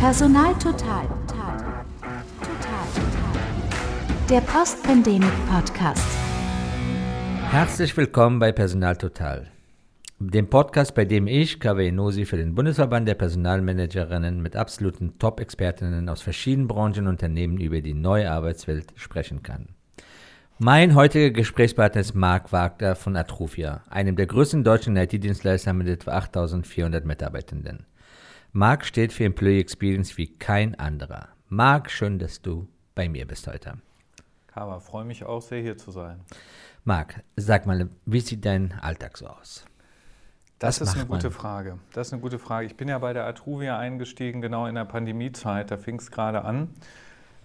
Personal Total. Total. Total. Der Post-Pandemic Podcast. Herzlich willkommen bei Personal Total, dem Podcast, bei dem ich, KW Nosi, für den Bundesverband der Personalmanagerinnen mit absoluten Top-Expertinnen aus verschiedenen Branchen und Unternehmen über die neue Arbeitswelt sprechen kann. Mein heutiger Gesprächspartner ist Marc Wagner von Atrufia, einem der größten deutschen IT-Dienstleister mit etwa 8400 Mitarbeitenden. Marc steht für Employee Experience wie kein anderer. Marc, schön, dass du bei mir bist heute. Kava, freue mich auch sehr, hier zu sein. Marc, sag mal, wie sieht dein Alltag so aus? Das Was ist eine gute man? Frage. Das ist eine gute Frage. Ich bin ja bei der Atruvia eingestiegen, genau in der Pandemiezeit. Da fing es gerade an.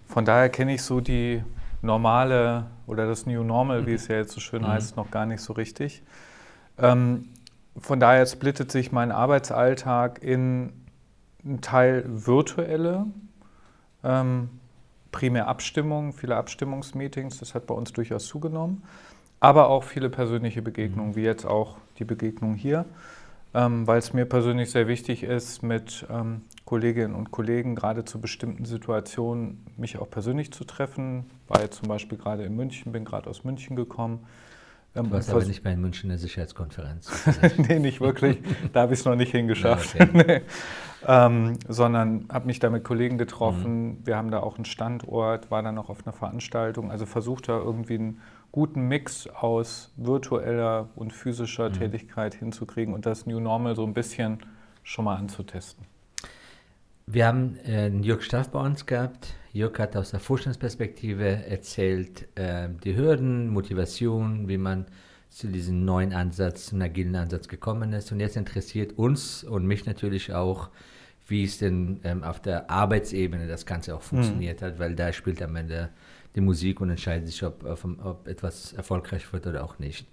Von daher kenne ich so die normale oder das New Normal, wie es ja jetzt so schön mhm. heißt, noch gar nicht so richtig. Ähm, von daher splittet sich mein Arbeitsalltag in einen Teil virtuelle, ähm, primär Abstimmungen, viele Abstimmungsmeetings, das hat bei uns durchaus zugenommen, aber auch viele persönliche Begegnungen, mhm. wie jetzt auch die Begegnung hier, ähm, weil es mir persönlich sehr wichtig ist, mit ähm, Kolleginnen und Kollegen gerade zu bestimmten Situationen mich auch persönlich zu treffen. War jetzt zum Beispiel gerade in München, bin gerade aus München gekommen. Ähm, du warst aber nicht bei München eine Sicherheitskonferenz. nee, nicht wirklich. Da habe ich es noch nicht hingeschafft. Ja, okay. nee. ähm, sondern habe mich da mit Kollegen getroffen. Mhm. Wir haben da auch einen Standort, war dann auch auf einer Veranstaltung. Also versucht da irgendwie einen guten Mix aus virtueller und physischer mhm. Tätigkeit hinzukriegen und das New Normal so ein bisschen schon mal anzutesten. Wir haben äh, Jörg Staff bei uns gehabt. Jörg hat aus der Forschungsperspektive erzählt, äh, die Hürden, Motivation, wie man zu diesem neuen Ansatz, zum agilen Ansatz gekommen ist. Und jetzt interessiert uns und mich natürlich auch, wie es denn ähm, auf der Arbeitsebene das Ganze auch funktioniert mhm. hat, weil da spielt am Ende die Musik und entscheidet sich, ob, ob etwas erfolgreich wird oder auch nicht.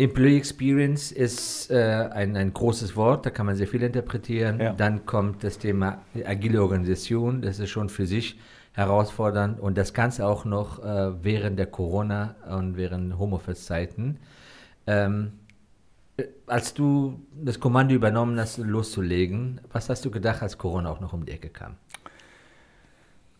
Employee Experience ist äh, ein, ein großes Wort, da kann man sehr viel interpretieren. Ja. Dann kommt das Thema agile Organisation, das ist schon für sich herausfordernd und das Ganze auch noch äh, während der Corona- und während Homeoffice-Zeiten. Ähm, äh, als du das Kommando übernommen hast, loszulegen, was hast du gedacht, als Corona auch noch um die Ecke kam?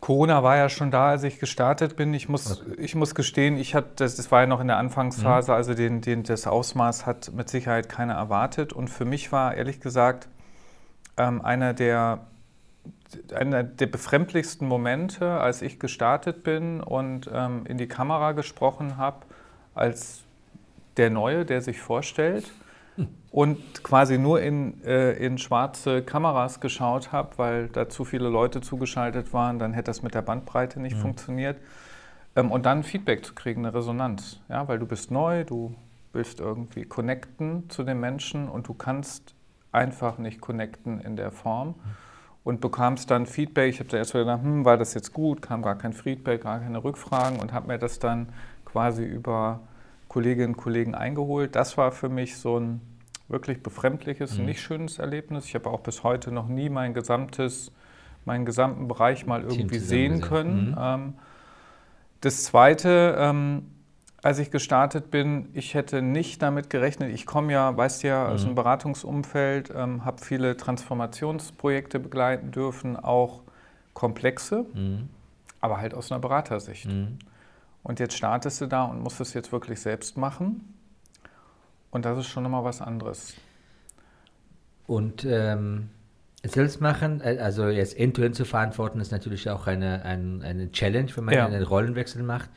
Corona war ja schon da, als ich gestartet bin. Ich muss, okay. ich muss gestehen, ich hatte, das, das war ja noch in der Anfangsphase, mhm. also den, den, das Ausmaß hat mit Sicherheit keiner erwartet. Und für mich war ehrlich gesagt ähm, einer der, einer der befremdlichsten Momente, als ich gestartet bin und ähm, in die Kamera gesprochen habe, als der Neue, der sich vorstellt und quasi nur in, äh, in schwarze Kameras geschaut habe, weil da zu viele Leute zugeschaltet waren, dann hätte das mit der Bandbreite nicht mhm. funktioniert. Ähm, und dann Feedback zu kriegen, eine Resonanz. Ja, weil du bist neu, du willst irgendwie connecten zu den Menschen und du kannst einfach nicht connecten in der Form. Und bekamst dann Feedback. Ich habe da erst gedacht, hm, war das jetzt gut? Kam gar kein Feedback, gar keine Rückfragen und habe mir das dann quasi über Kolleginnen und Kollegen eingeholt. Das war für mich so ein wirklich befremdliches, mhm. nicht schönes Erlebnis. Ich habe auch bis heute noch nie mein gesamtes, meinen gesamten Bereich mal irgendwie sehen können. Mhm. Ähm, das Zweite, ähm, als ich gestartet bin, ich hätte nicht damit gerechnet. Ich komme ja, weißt ja, mhm. aus dem Beratungsumfeld, ähm, habe viele Transformationsprojekte begleiten dürfen, auch komplexe, mhm. aber halt aus einer Beratersicht. Mhm. Und jetzt startest du da und musst es jetzt wirklich selbst machen. Und das ist schon nochmal was anderes. Und ähm, selbst machen, äh, also jetzt end-to-end zu verantworten, ist natürlich auch eine, eine, eine Challenge, wenn man ja. einen Rollenwechsel macht.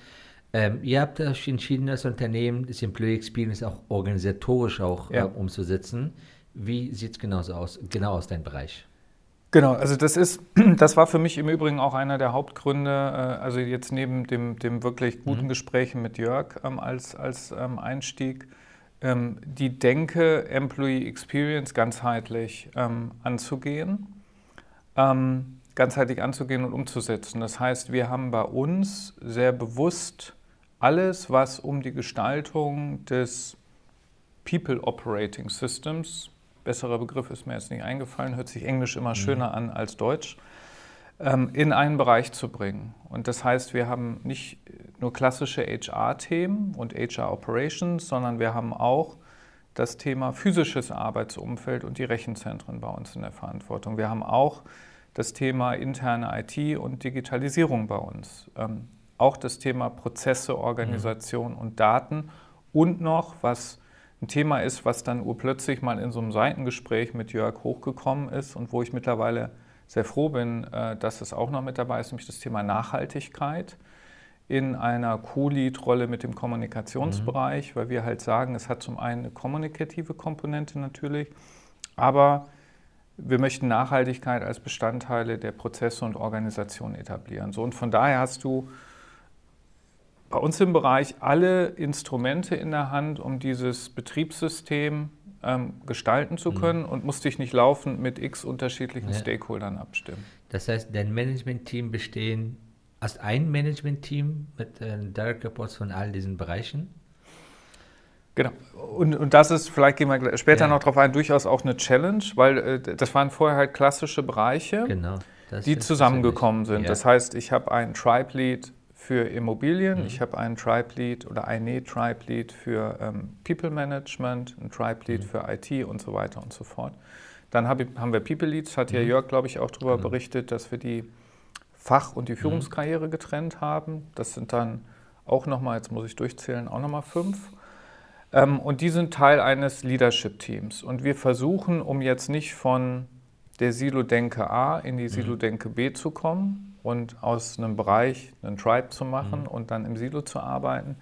Ähm, ihr habt euch entschieden, das Unternehmen, das Employee Experience auch organisatorisch auch ja. äh, umzusetzen. Wie sieht es genau aus, genau aus deinem Bereich? Genau, also das ist, das war für mich im Übrigen auch einer der Hauptgründe, äh, also jetzt neben dem, dem wirklich guten mhm. Gesprächen mit Jörg ähm, als, als ähm, Einstieg, ähm, die Denke Employee Experience ganzheitlich ähm, anzugehen, ähm, ganzheitlich anzugehen und umzusetzen. Das heißt, wir haben bei uns sehr bewusst alles, was um die Gestaltung des People Operating Systems, besserer Begriff ist mir jetzt nicht eingefallen, hört sich Englisch immer mhm. schöner an als Deutsch, ähm, in einen Bereich zu bringen. Und das heißt, wir haben nicht nur klassische HR-Themen und HR-Operations, sondern wir haben auch das Thema physisches Arbeitsumfeld und die Rechenzentren bei uns in der Verantwortung. Wir haben auch das Thema interne IT und Digitalisierung bei uns. Ähm, auch das Thema Prozesse, Organisation mhm. und Daten und noch, was ein Thema ist, was dann urplötzlich mal in so einem Seitengespräch mit Jörg hochgekommen ist und wo ich mittlerweile sehr froh bin, äh, dass es auch noch mit dabei ist, nämlich das Thema Nachhaltigkeit in einer Co-Lead-Rolle mit dem Kommunikationsbereich, mhm. weil wir halt sagen, es hat zum einen eine kommunikative Komponente natürlich, aber wir möchten Nachhaltigkeit als Bestandteile der Prozesse und Organisation etablieren. So, und von daher hast du bei uns im Bereich alle Instrumente in der Hand, um dieses Betriebssystem ähm, gestalten zu mhm. können mhm. und musst dich nicht laufend mit x unterschiedlichen ja. Stakeholdern abstimmen. Das heißt, dein Management-Team bestehen aus einem Management-Team mit äh, Direct Reports von all diesen Bereichen? Genau. Und, und das ist, vielleicht gehen wir später ja. noch darauf ein, durchaus auch eine Challenge, weil äh, das waren vorher halt klassische Bereiche, genau, die zusammengekommen sind. Ja. Das heißt, ich habe einen Tribe-Lead für Immobilien, mhm. ich habe einen Tribe-Lead oder eine Tribe-Lead für ähm, People Management, ein Tribe-Lead mhm. für IT und so weiter und so fort. Dann hab ich, haben wir People-Leads, hat ja mhm. Jörg, glaube ich, auch darüber genau. berichtet, dass wir die Fach- und die mhm. Führungskarriere getrennt haben. Das sind dann auch nochmal, jetzt muss ich durchzählen, auch nochmal fünf. Ähm, und die sind Teil eines Leadership-Teams. Und wir versuchen, um jetzt nicht von der Silo-Denke A in die mhm. Silo-Denke B zu kommen und aus einem Bereich einen Tribe zu machen mhm. und dann im Silo zu arbeiten,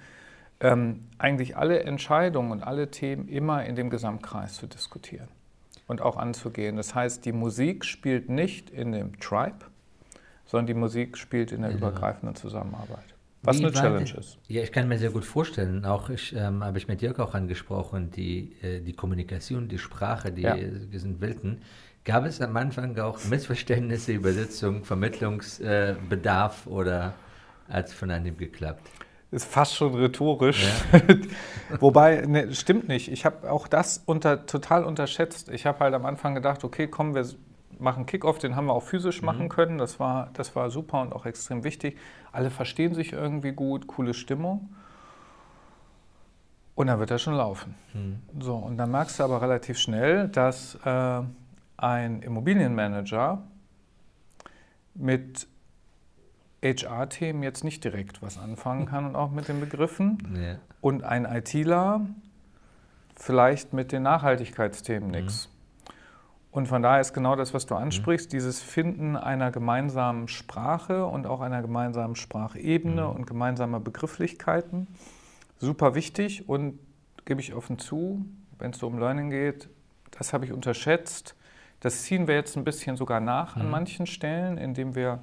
ähm, eigentlich alle Entscheidungen und alle Themen immer in dem Gesamtkreis zu diskutieren und auch anzugehen. Das heißt, die Musik spielt nicht in dem Tribe, sondern die Musik spielt in der ja. übergreifenden Zusammenarbeit. Was Wie eine Challenge ist. Ja, ich kann mir sehr gut vorstellen. Auch ich ähm, habe ich mit Dirk auch angesprochen, die, äh, die Kommunikation, die Sprache, die, ja. die sind Welten. Gab es am Anfang auch Missverständnisse, Übersetzung, Vermittlungsbedarf oder hat es von einem geklappt? Ist fast schon rhetorisch. Ja. Wobei, ne, stimmt nicht. Ich habe auch das unter, total unterschätzt. Ich habe halt am Anfang gedacht, okay, komm, wir machen Kickoff, den haben wir auch physisch mhm. machen können. Das war, das war super und auch extrem wichtig. Alle verstehen sich irgendwie gut, coole Stimmung. Und dann wird er schon laufen. Mhm. So, und dann merkst du aber relativ schnell, dass äh, ein Immobilienmanager mit HR-Themen jetzt nicht direkt was anfangen kann und auch mit den Begriffen. Ja. Und ein ITler vielleicht mit den Nachhaltigkeitsthemen nichts. Mhm. Und von daher ist genau das, was du ansprichst, mhm. dieses Finden einer gemeinsamen Sprache und auch einer gemeinsamen Sprachebene mhm. und gemeinsamer Begrifflichkeiten super wichtig und gebe ich offen zu, wenn es so um Learning geht, das habe ich unterschätzt. Das ziehen wir jetzt ein bisschen sogar nach mhm. an manchen Stellen, indem wir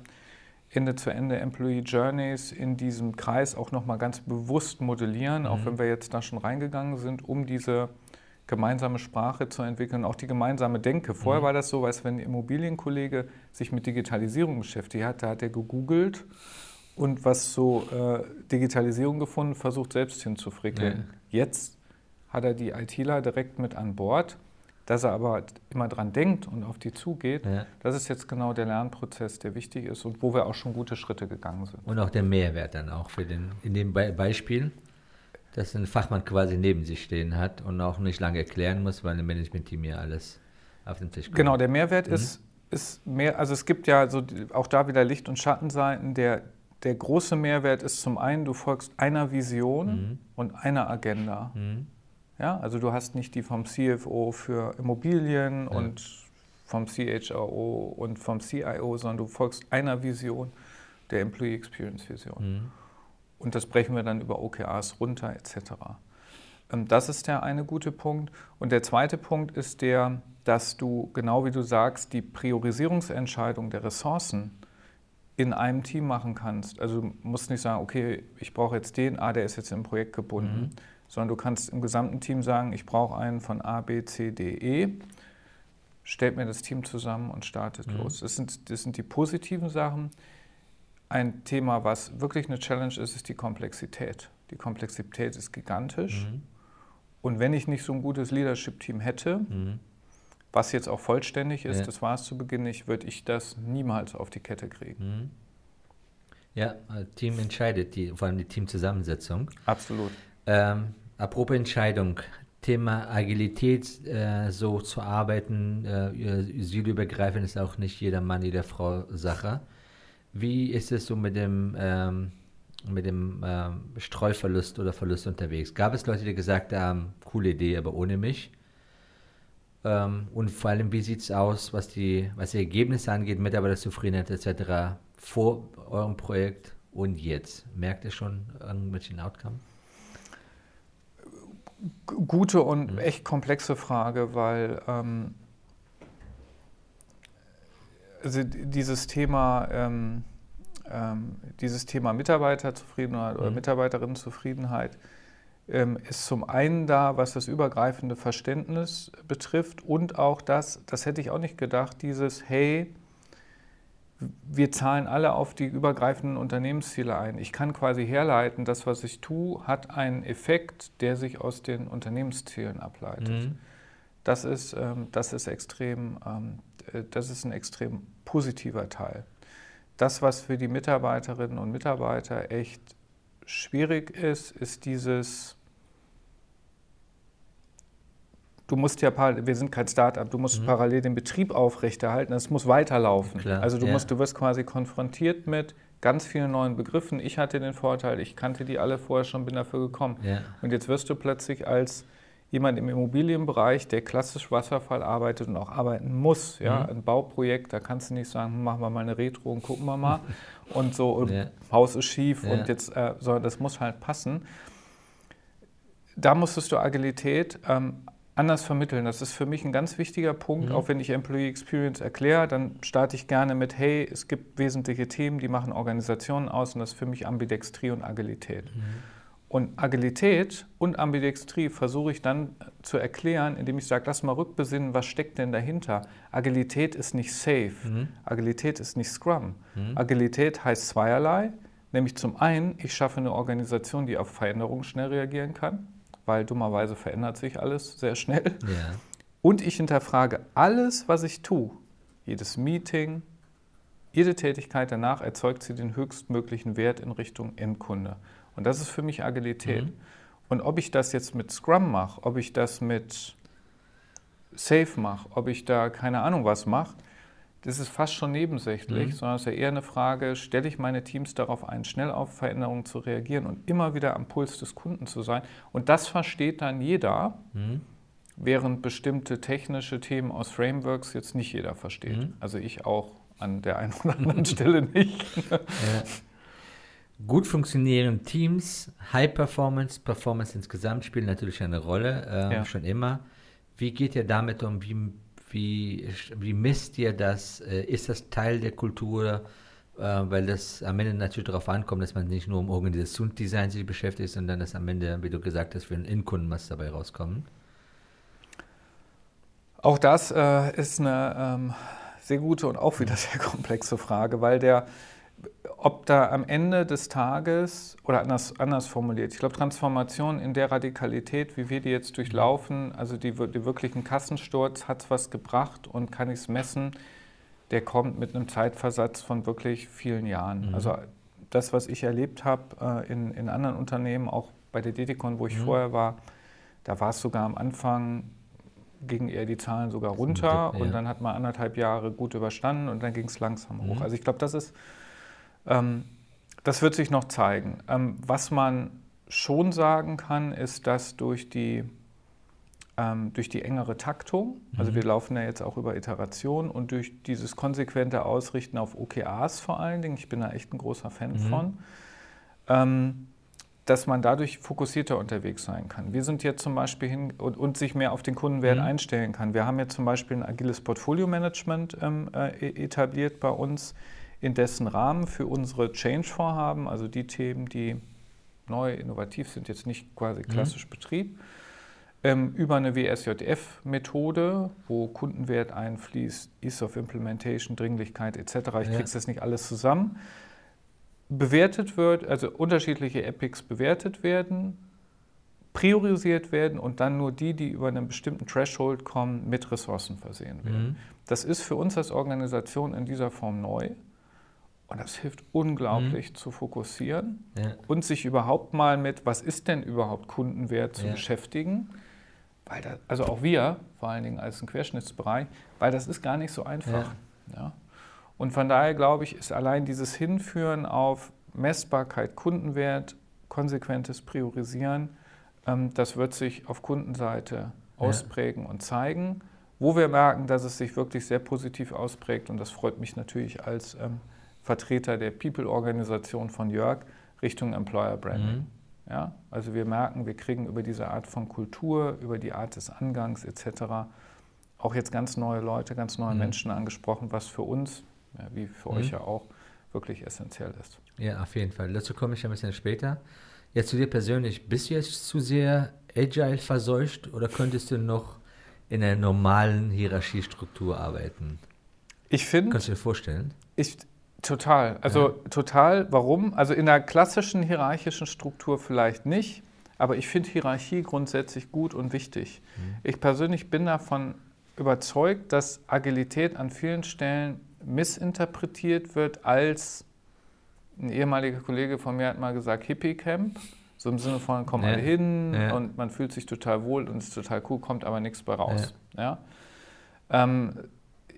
Ende zu Ende Employee Journeys in diesem Kreis auch nochmal ganz bewusst modellieren, auch mhm. wenn wir jetzt da schon reingegangen sind, um diese gemeinsame Sprache zu entwickeln, auch die gemeinsame Denke. Vorher mhm. war das so, als wenn ein Immobilienkollege sich mit Digitalisierung beschäftigt hat, da hat er gegoogelt und was so äh, Digitalisierung gefunden, versucht selbst hinzufrickeln. Ja. Jetzt hat er die ITler direkt mit an Bord. Dass er aber immer dran denkt und auf die zugeht, ja. das ist jetzt genau der Lernprozess, der wichtig ist und wo wir auch schon gute Schritte gegangen sind. Und auch der Mehrwert dann auch für den, in dem Beispiel dass ein Fachmann quasi neben sich stehen hat und auch nicht lange erklären muss, weil ein Management-Team ja alles auf den Tisch kommt. Genau, der Mehrwert mhm. ist, ist mehr, also es gibt ja so auch da wieder Licht- und Schattenseiten. Der, der große Mehrwert ist zum einen, du folgst einer Vision mhm. und einer Agenda. Mhm. Ja, also du hast nicht die vom CFO für Immobilien ja. und vom CHRO und vom CIO, sondern du folgst einer Vision, der Employee Experience Vision. Mhm. Und das brechen wir dann über OKRs runter etc. Ähm, das ist der eine gute Punkt. Und der zweite Punkt ist der, dass du, genau wie du sagst, die Priorisierungsentscheidung der Ressourcen in einem Team machen kannst. Also du musst nicht sagen, okay, ich brauche jetzt den, ah, der ist jetzt im Projekt gebunden, mhm. Sondern du kannst im gesamten Team sagen, ich brauche einen von A, B, C, D, E, stellt mir das Team zusammen und startet mhm. los. Das sind, das sind die positiven Sachen. Ein Thema, was wirklich eine Challenge ist, ist die Komplexität. Die Komplexität ist gigantisch. Mhm. Und wenn ich nicht so ein gutes Leadership-Team hätte, mhm. was jetzt auch vollständig ist, ja. das war es zu Beginn nicht, würde ich das niemals auf die Kette kriegen. Mhm. Ja, äh, Team entscheidet, die, vor allem die Teamzusammensetzung. Absolut. Ähm, apropos Entscheidung, Thema Agilität äh, so zu arbeiten, äh, siloübergreifend ist auch nicht jeder Mann, jede Frau Sache. Wie ist es so mit dem, ähm, mit dem ähm, Streuverlust oder Verlust unterwegs? Gab es Leute, die gesagt haben, coole Idee, aber ohne mich? Ähm, und vor allem, wie sieht es aus, was die, was die Ergebnisse angeht, Mitarbeiterzufriedenheit etc. vor eurem Projekt und jetzt? Merkt ihr schon irgendwelchen Outcome? Gute und mhm. echt komplexe Frage, weil ähm, also dieses Thema, ähm, ähm, dieses Thema Mitarbeiterzufriedenheit oder mhm. Mitarbeiterinnenzufriedenheit ähm, ist zum einen da, was das übergreifende Verständnis betrifft und auch das, das hätte ich auch nicht gedacht, dieses Hey, wir zahlen alle auf die übergreifenden Unternehmensziele ein. Ich kann quasi herleiten, das, was ich tue, hat einen Effekt, der sich aus den Unternehmenszielen ableitet. Mhm. Das, ist, ähm, das, ist extrem, ähm, äh, das ist ein extrem positiver Teil. Das, was für die Mitarbeiterinnen und Mitarbeiter echt schwierig ist, ist dieses, du musst ja, wir sind kein Start-up, du musst mhm. parallel den Betrieb aufrechterhalten, es muss weiterlaufen. Klar, also du, ja. musst, du wirst quasi konfrontiert mit ganz vielen neuen Begriffen. Ich hatte den Vorteil, ich kannte die alle vorher schon, bin dafür gekommen. Ja. Und jetzt wirst du plötzlich als jemand im Immobilienbereich, der klassisch Wasserfall arbeitet und auch arbeiten muss, ja, mhm. ein Bauprojekt, da kannst du nicht sagen, machen wir mal eine Retro und gucken wir mal und so, und ja. Haus ist schief und jetzt, äh, sondern das muss halt passen. Da musstest du Agilität ähm, anders vermitteln. Das ist für mich ein ganz wichtiger Punkt. Mhm. Auch wenn ich Employee Experience erkläre, dann starte ich gerne mit, hey, es gibt wesentliche Themen, die machen Organisationen aus und das ist für mich Ambidextrie und Agilität. Mhm. Und Agilität und Ambidextrie versuche ich dann zu erklären, indem ich sage, lass mal rückbesinnen, was steckt denn dahinter? Agilität ist nicht safe, mhm. Agilität ist nicht Scrum. Mhm. Agilität heißt zweierlei, nämlich zum einen, ich schaffe eine Organisation, die auf Veränderungen schnell reagieren kann weil dummerweise verändert sich alles sehr schnell. Ja. Und ich hinterfrage alles, was ich tue. Jedes Meeting, jede Tätigkeit danach erzeugt sie den höchstmöglichen Wert in Richtung Endkunde. Und das ist für mich Agilität. Mhm. Und ob ich das jetzt mit Scrum mache, ob ich das mit Safe mache, ob ich da keine Ahnung was mache, das ist fast schon nebensächlich, mhm. sondern es ist ja eher eine Frage, stelle ich meine Teams darauf ein, schnell auf Veränderungen zu reagieren und immer wieder am Puls des Kunden zu sein. Und das versteht dann jeder, mhm. während bestimmte technische Themen aus Frameworks jetzt nicht jeder versteht. Mhm. Also ich auch an der einen oder anderen Stelle nicht. Ja. Gut funktionierende Teams, High Performance, Performance insgesamt spielen natürlich eine Rolle, äh, ja. schon immer. Wie geht ihr damit um? Wie wie, wie misst ihr das? Äh, ist das Teil der Kultur? Äh, weil das am Ende natürlich darauf ankommt, dass man nicht nur um Organisationsdesign sich beschäftigt, sondern dass am Ende, wie du gesagt hast, für den Endkunden was dabei rauskommt. Auch das äh, ist eine ähm, sehr gute und auch wieder sehr komplexe Frage, weil der ob da am Ende des Tages, oder anders, anders formuliert, ich glaube, Transformation in der Radikalität, wie wir die jetzt durchlaufen, also die, die wirklichen Kassensturz, hat es was gebracht und kann ich es messen, der kommt mit einem Zeitversatz von wirklich vielen Jahren. Mhm. Also das, was ich erlebt habe äh, in, in anderen Unternehmen, auch bei der Dedicon, wo ich mhm. vorher war, da war es sogar am Anfang, gingen eher die Zahlen sogar runter ja. und dann hat man anderthalb Jahre gut überstanden und dann ging es langsam hoch. Mhm. Also ich glaube, das ist das wird sich noch zeigen. Ähm, was man schon sagen kann, ist, dass durch die, ähm, durch die engere Taktung, also mhm. wir laufen ja jetzt auch über Iteration und durch dieses konsequente Ausrichten auf OKRs vor allen Dingen, ich bin da echt ein großer Fan mhm. von, ähm, dass man dadurch fokussierter unterwegs sein kann. Wir sind jetzt zum Beispiel hin und, und sich mehr auf den Kundenwert mhm. einstellen kann. Wir haben jetzt zum Beispiel ein agiles Portfolio-Management ähm, äh, e-, etabliert bei uns, in dessen Rahmen für unsere Change-Vorhaben, also die Themen, die neu, innovativ sind, jetzt nicht quasi mhm. klassisch mhm. Betrieb, ähm, über eine WSJF-Methode, wo Kundenwert einfließt, Ease of Implementation, Dringlichkeit etc., ich ja. kriege das nicht alles zusammen, bewertet wird, also unterschiedliche Epics bewertet werden, priorisiert werden und dann nur die, die über einen bestimmten Threshold kommen, mit Ressourcen versehen werden. Mhm. Das ist für uns als Organisation in dieser Form neu. Und das hilft unglaublich mhm. zu fokussieren ja. und sich überhaupt mal mit, was ist denn überhaupt Kundenwert, zu ja. beschäftigen. weil das, also auch wir, vor allen Dingen als ein Querschnittsbereich, weil das ist gar nicht so einfach. Ja. Und von daher glaube ich, ist allein dieses Hinführen auf Messbarkeit, Kundenwert, konsequentes Priorisieren, ähm, das wird sich auf Kundenseite ausprägen und zeigen. Wo wir merken, dass es sich wirklich sehr positiv ausprägt, und das freut mich natürlich als ähm, Vertreter der People-Organisation von Jörg Richtung Employer Branding. Mhm. Ja? Also wir merken, wir kriegen über diese Art von Kultur, über die Art des Angangs etc. auch jetzt ganz neue Leute, ganz neue mhm. Menschen angesprochen, was für uns, ja, wie für mhm. euch ja auch, wirklich essentiell ist. Ja, auf jeden Fall. Dazu komme ich ein bisschen später. Jetzt zu dir persönlich, bist du jetzt zu sehr agile verseucht oder könntest du noch in einer normalen Hierarchiestruktur arbeiten? Ich finde. Kannst du dir vorstellen? Ich, Total. Also ja. total. Warum? Also in der klassischen hierarchischen Struktur vielleicht nicht, aber ich finde Hierarchie grundsätzlich gut und wichtig. Mhm. Ich persönlich bin davon überzeugt, dass Agilität an vielen Stellen missinterpretiert wird als ein ehemaliger Kollege von mir hat mal gesagt Hippie-Camp. So im Sinne von, komm ja. alle hin ja. und man fühlt sich total wohl und ist total cool, kommt aber nichts bei raus. Ja. Ähm,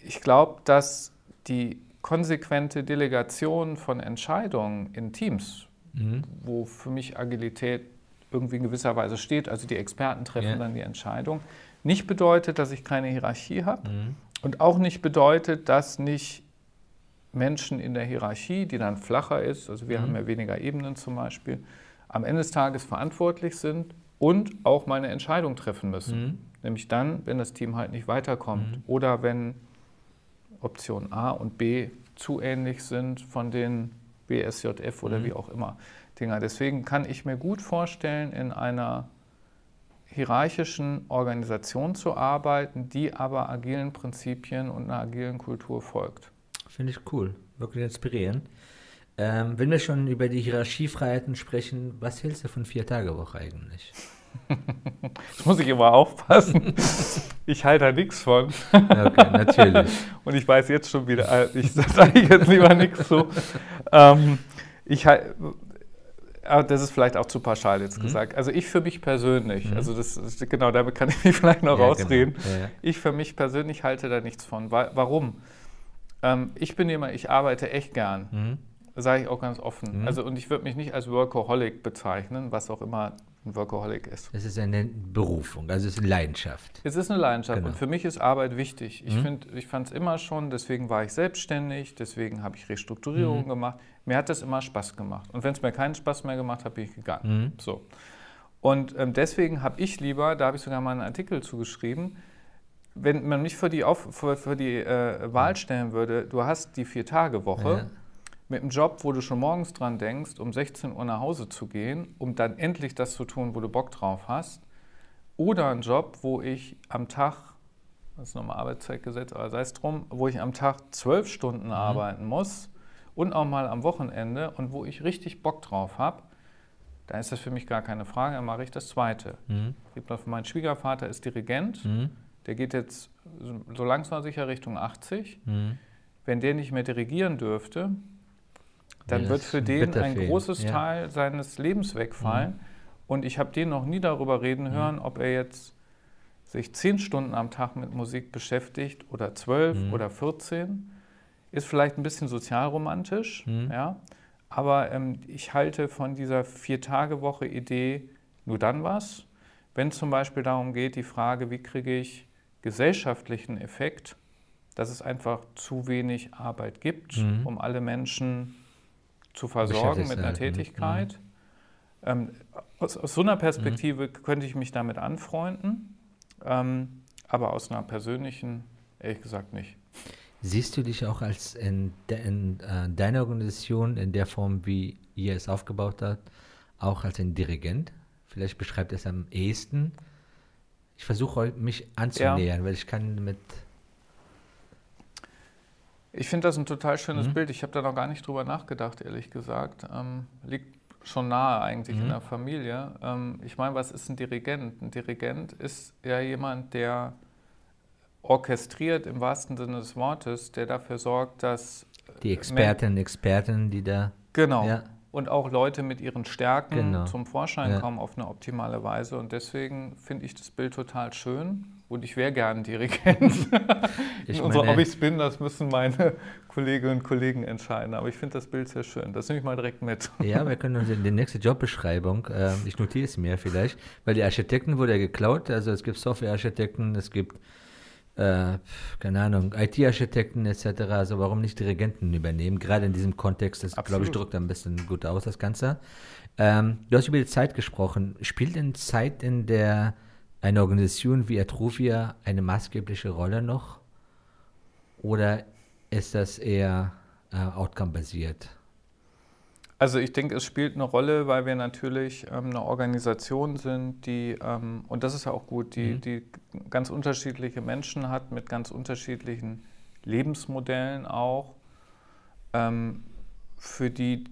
ich glaube, dass die konsequente Delegation von Entscheidungen in Teams, mhm. wo für mich Agilität irgendwie in gewisser Weise steht, also die Experten treffen ja. dann die Entscheidung, nicht bedeutet, dass ich keine Hierarchie habe mhm. und auch nicht bedeutet, dass nicht Menschen in der Hierarchie, die dann flacher ist, also wir mhm. haben ja weniger Ebenen zum Beispiel, am Ende des Tages verantwortlich sind und auch mal eine Entscheidung treffen müssen. Mhm. Nämlich dann, wenn das Team halt nicht weiterkommt mhm. oder wenn Option A und B zu ähnlich sind von den BSJF oder mhm. wie auch immer Dinger. Deswegen kann ich mir gut vorstellen, in einer hierarchischen Organisation zu arbeiten, die aber agilen Prinzipien und einer agilen Kultur folgt. Finde ich cool, wirklich inspirierend. Ähm, wenn wir schon über die Hierarchiefreiheiten sprechen, was hältst du von Vier-Tage-Woche eigentlich? Das muss ich immer aufpassen. Ich halte da nichts von. Okay, natürlich. Und ich weiß jetzt schon wieder, äh, ich sage jetzt lieber nichts so. Ähm, ich halt, das ist vielleicht auch zu pauschal jetzt mhm. gesagt. Also ich für mich persönlich, mhm. also das, genau, damit kann ich mich vielleicht noch ja, rausreden. Genau. Ja, ja. Ich für mich persönlich halte da nichts von. Warum? Ähm, ich bin jemand, ich arbeite echt gern. Mhm. Sage ich auch ganz offen. Mhm. Also und ich würde mich nicht als Workaholic bezeichnen, was auch immer ein Workaholic ist. Es ist eine Berufung, also es ist eine Leidenschaft. Es ist eine Leidenschaft genau. und für mich ist Arbeit wichtig. Ich, mhm. ich fand es immer schon, deswegen war ich selbstständig, deswegen habe ich Restrukturierung mhm. gemacht. Mir hat das immer Spaß gemacht. Und wenn es mir keinen Spaß mehr gemacht hat, bin ich gegangen. Mhm. So. Und ähm, deswegen habe ich lieber, da habe ich sogar mal einen Artikel zugeschrieben, wenn man mich für die, Auf, für, für die äh, Wahl stellen würde, du hast die Vier-Tage-Woche. Ja mit einem Job, wo du schon morgens dran denkst, um 16 Uhr nach Hause zu gehen, um dann endlich das zu tun, wo du Bock drauf hast. Oder ein Job, wo ich am Tag, das ist nochmal Arbeitszeitgesetz, aber sei es drum, wo ich am Tag zwölf Stunden mhm. arbeiten muss und auch mal am Wochenende und wo ich richtig Bock drauf habe, da ist das für mich gar keine Frage, dann mache ich das Zweite. Mhm. Mein Schwiegervater ist Dirigent, mhm. der geht jetzt so langsam sicher Richtung 80. Mhm. Wenn der nicht mehr dirigieren dürfte, dann ja, wird für den ein großes ja. Teil seines Lebens wegfallen. Mhm. Und ich habe den noch nie darüber reden mhm. hören, mhm. ob er jetzt sich zehn Stunden am Tag mit Musik beschäftigt oder zwölf mhm. oder 14. Ist vielleicht ein bisschen sozialromantisch, mhm. ja. Aber ähm, ich halte von dieser Vier-Tage-Woche-Idee nur dann was, wenn zum Beispiel darum geht, die Frage, wie kriege ich gesellschaftlichen Effekt, dass es einfach zu wenig Arbeit gibt, mhm. um alle Menschen zu versorgen mit einer Tätigkeit. Mhm. Ähm, aus, aus, so einer Perspektive mhm. könnte ich mich damit anfreunden, ähm, aber aus einer persönlichen ehrlich gesagt nicht. Siehst du dich auch als in, de, in uh, deiner Organisation in der Form, wie ihr es aufgebaut habt, auch als ein Dirigent? Vielleicht beschreibt es am ehesten. Ich versuche mich anzunähern, ja. weil ich kann mit ich finde das ein total schönes mhm. Bild. Ich habe da noch gar nicht drüber nachgedacht, ehrlich gesagt. Ähm, liegt schon nahe eigentlich mhm. in der Familie. Ähm, ich meine, was ist ein Dirigent? Ein Dirigent ist ja jemand, der orchestriert im wahrsten Sinne des Wortes, der dafür sorgt, dass die Expertinnen und Experten, die da genau, ja. und auch Leute mit ihren Stärken Genau. zum Vorschein Ja. kommen auf eine optimale Weise. Und deswegen finde ich das Bild total schön und ich wäre gern Dirigent. Ich und so, meine- ob ich es bin, das müssen meine Kolleginnen und Kollegen entscheiden. Aber ich finde das Bild sehr schön. Das nehme ich mal direkt mit. Ja, wir können uns in die nächste Jobbeschreibung, äh, ich notiere es mir vielleicht, weil die Architekten wurde ja geklaut, also es gibt Softwarearchitekten, es gibt, äh, keine Ahnung, IT-Architekten etc., also warum nicht Dirigenten übernehmen, gerade in diesem Kontext, das glaube ich drückt ein bisschen gut aus, das Ganze. Ähm, du hast über die Zeit gesprochen, spielt denn Zeit in der, eine Organisation wie Atruvia eine maßgebliche Rolle noch oder ist das eher äh, outcome-basiert? Also ich denke, es spielt eine Rolle, weil wir natürlich ähm, eine Organisation sind, die, ähm, und das ist ja auch gut, die, Mhm. die ganz unterschiedliche Menschen hat, mit ganz unterschiedlichen Lebensmodellen auch, ähm, für die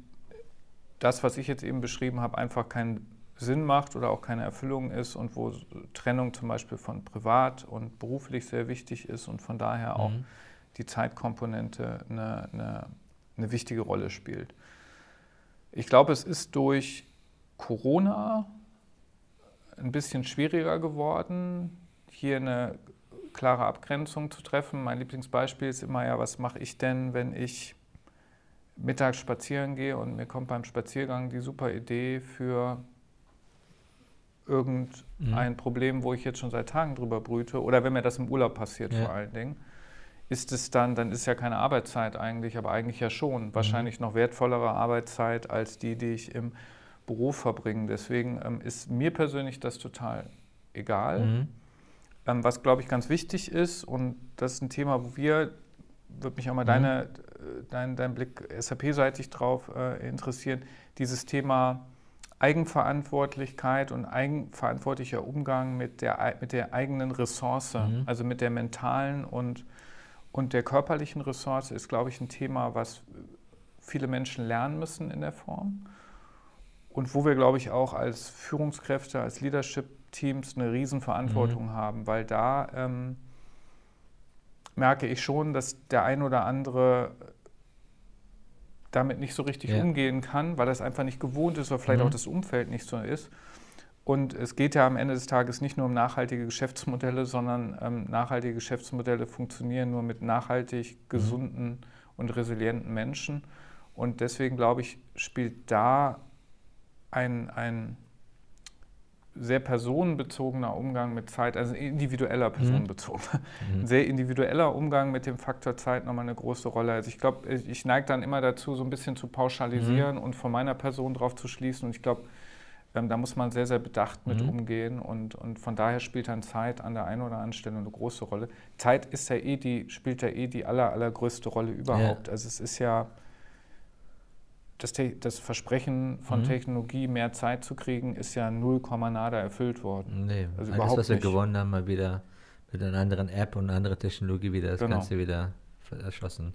das, was ich jetzt eben beschrieben habe, einfach keinen Sinn macht oder auch keine Erfüllung ist und wo Trennung zum Beispiel von privat und beruflich sehr wichtig ist und von daher auch Mhm. die Zeitkomponente eine, eine, eine wichtige Rolle spielt. Ich glaube, es ist durch Corona ein bisschen schwieriger geworden, hier eine klare Abgrenzung zu treffen. Mein Lieblingsbeispiel ist immer ja, was mache ich denn, wenn ich mittags spazieren gehe und mir kommt beim Spaziergang die super Idee für irgendein Mhm. Problem, wo ich jetzt schon seit Tagen drüber brüte oder wenn mir das im Urlaub passiert Ja. vor allen Dingen, ist es dann, dann ist ja keine Arbeitszeit eigentlich, aber eigentlich ja schon. Wahrscheinlich noch wertvollere Arbeitszeit als die, die ich im Beruf verbringe. Deswegen ähm, ist mir persönlich das total egal. Mhm. Ähm, was, glaube ich, ganz wichtig ist, und das ist ein Thema, wo wir, würde mich auch mal Mhm. deine, äh, dein, dein Blick SAP-seitig drauf äh, interessieren, dieses Thema Eigenverantwortlichkeit und eigenverantwortlicher Umgang mit der, mit der eigenen Ressource, Mhm. also mit der mentalen und, und der körperlichen Ressource, ist, glaube ich, ein Thema, was viele Menschen lernen müssen in der Form. Und wo wir, glaube ich, auch als Führungskräfte, als Leadership-Teams eine Riesenverantwortung haben, weil da ähm, merke ich schon, dass der ein oder andere damit nicht so richtig Ja. umgehen kann, weil das einfach nicht gewohnt ist oder vielleicht Mhm. auch das Umfeld nicht so ist. Und es geht ja am Ende des Tages nicht nur um nachhaltige Geschäftsmodelle, sondern ähm, nachhaltige Geschäftsmodelle funktionieren nur mit nachhaltig gesunden und resilienten Menschen. Und deswegen glaube ich, spielt da ein, ein sehr personenbezogener Umgang mit Zeit, also individueller personenbezogener, Mhm. ein sehr individueller Umgang mit dem Faktor Zeit nochmal eine große Rolle. Also ich glaube, ich neige dann immer dazu, so ein bisschen zu pauschalisieren und von meiner Person drauf zu schließen. Und ich glaube, ähm, da muss man sehr, sehr bedacht mit Mhm. umgehen. Und, und von daher spielt dann Zeit an der einen oder anderen Stelle eine große Rolle. Zeit ist ja eh die, spielt ja eh die aller, allergrößte Rolle überhaupt. Also es ist ja das, das Versprechen von Mhm. Technologie, mehr Zeit zu kriegen, ist ja 0, nada erfüllt worden. Nee, Also alles, überhaupt was wir nicht. gewonnen haben, mal wieder mit einer anderen App und einer anderen Technologie wieder das Genau. Ganze wieder erschossen.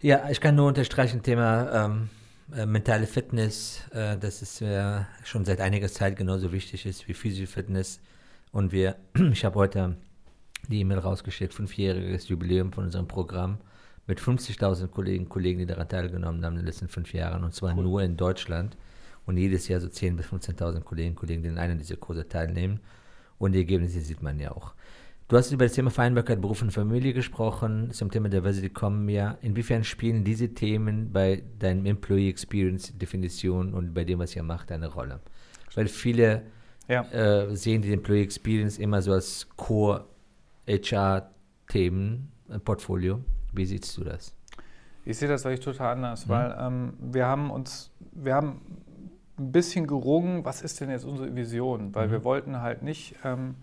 Ja, ich kann nur unterstreichen, Thema ähm, äh, mentale Fitness, äh, dass es äh, schon seit einiger Zeit genauso wichtig ist wie physische Fitness. Und wir, ich habe heute die E-Mail rausgeschickt, fünfjähriges Jubiläum von unserem Programm mit 50.000 Kolleginnen und Kollegen, die daran teilgenommen haben in den letzten fünf Jahren, und zwar Cool. nur in Deutschland. Und jedes Jahr so 10.000 bis 15.000 Kolleginnen und Kollegen, die in einer dieser Kurse teilnehmen. Und die Ergebnisse sieht man ja auch. Du hast über das Thema Vereinbarkeit Beruf und Familie gesprochen. Zum Thema Diversity kommen wir. Inwiefern spielen diese Themen bei deinem Employee Experience Definition und bei dem, was ihr macht, eine Rolle? Weil viele Ja. äh, sehen die Employee Experience immer so als Core HR-Themen im Portfolio. Wie siehst du das? Ich sehe das eigentlich total anders, Mhm. weil ähm, wir haben uns, wir haben ein bisschen gerungen, was ist denn jetzt unsere Vision? Weil Mhm. wir wollten halt nicht, ähm,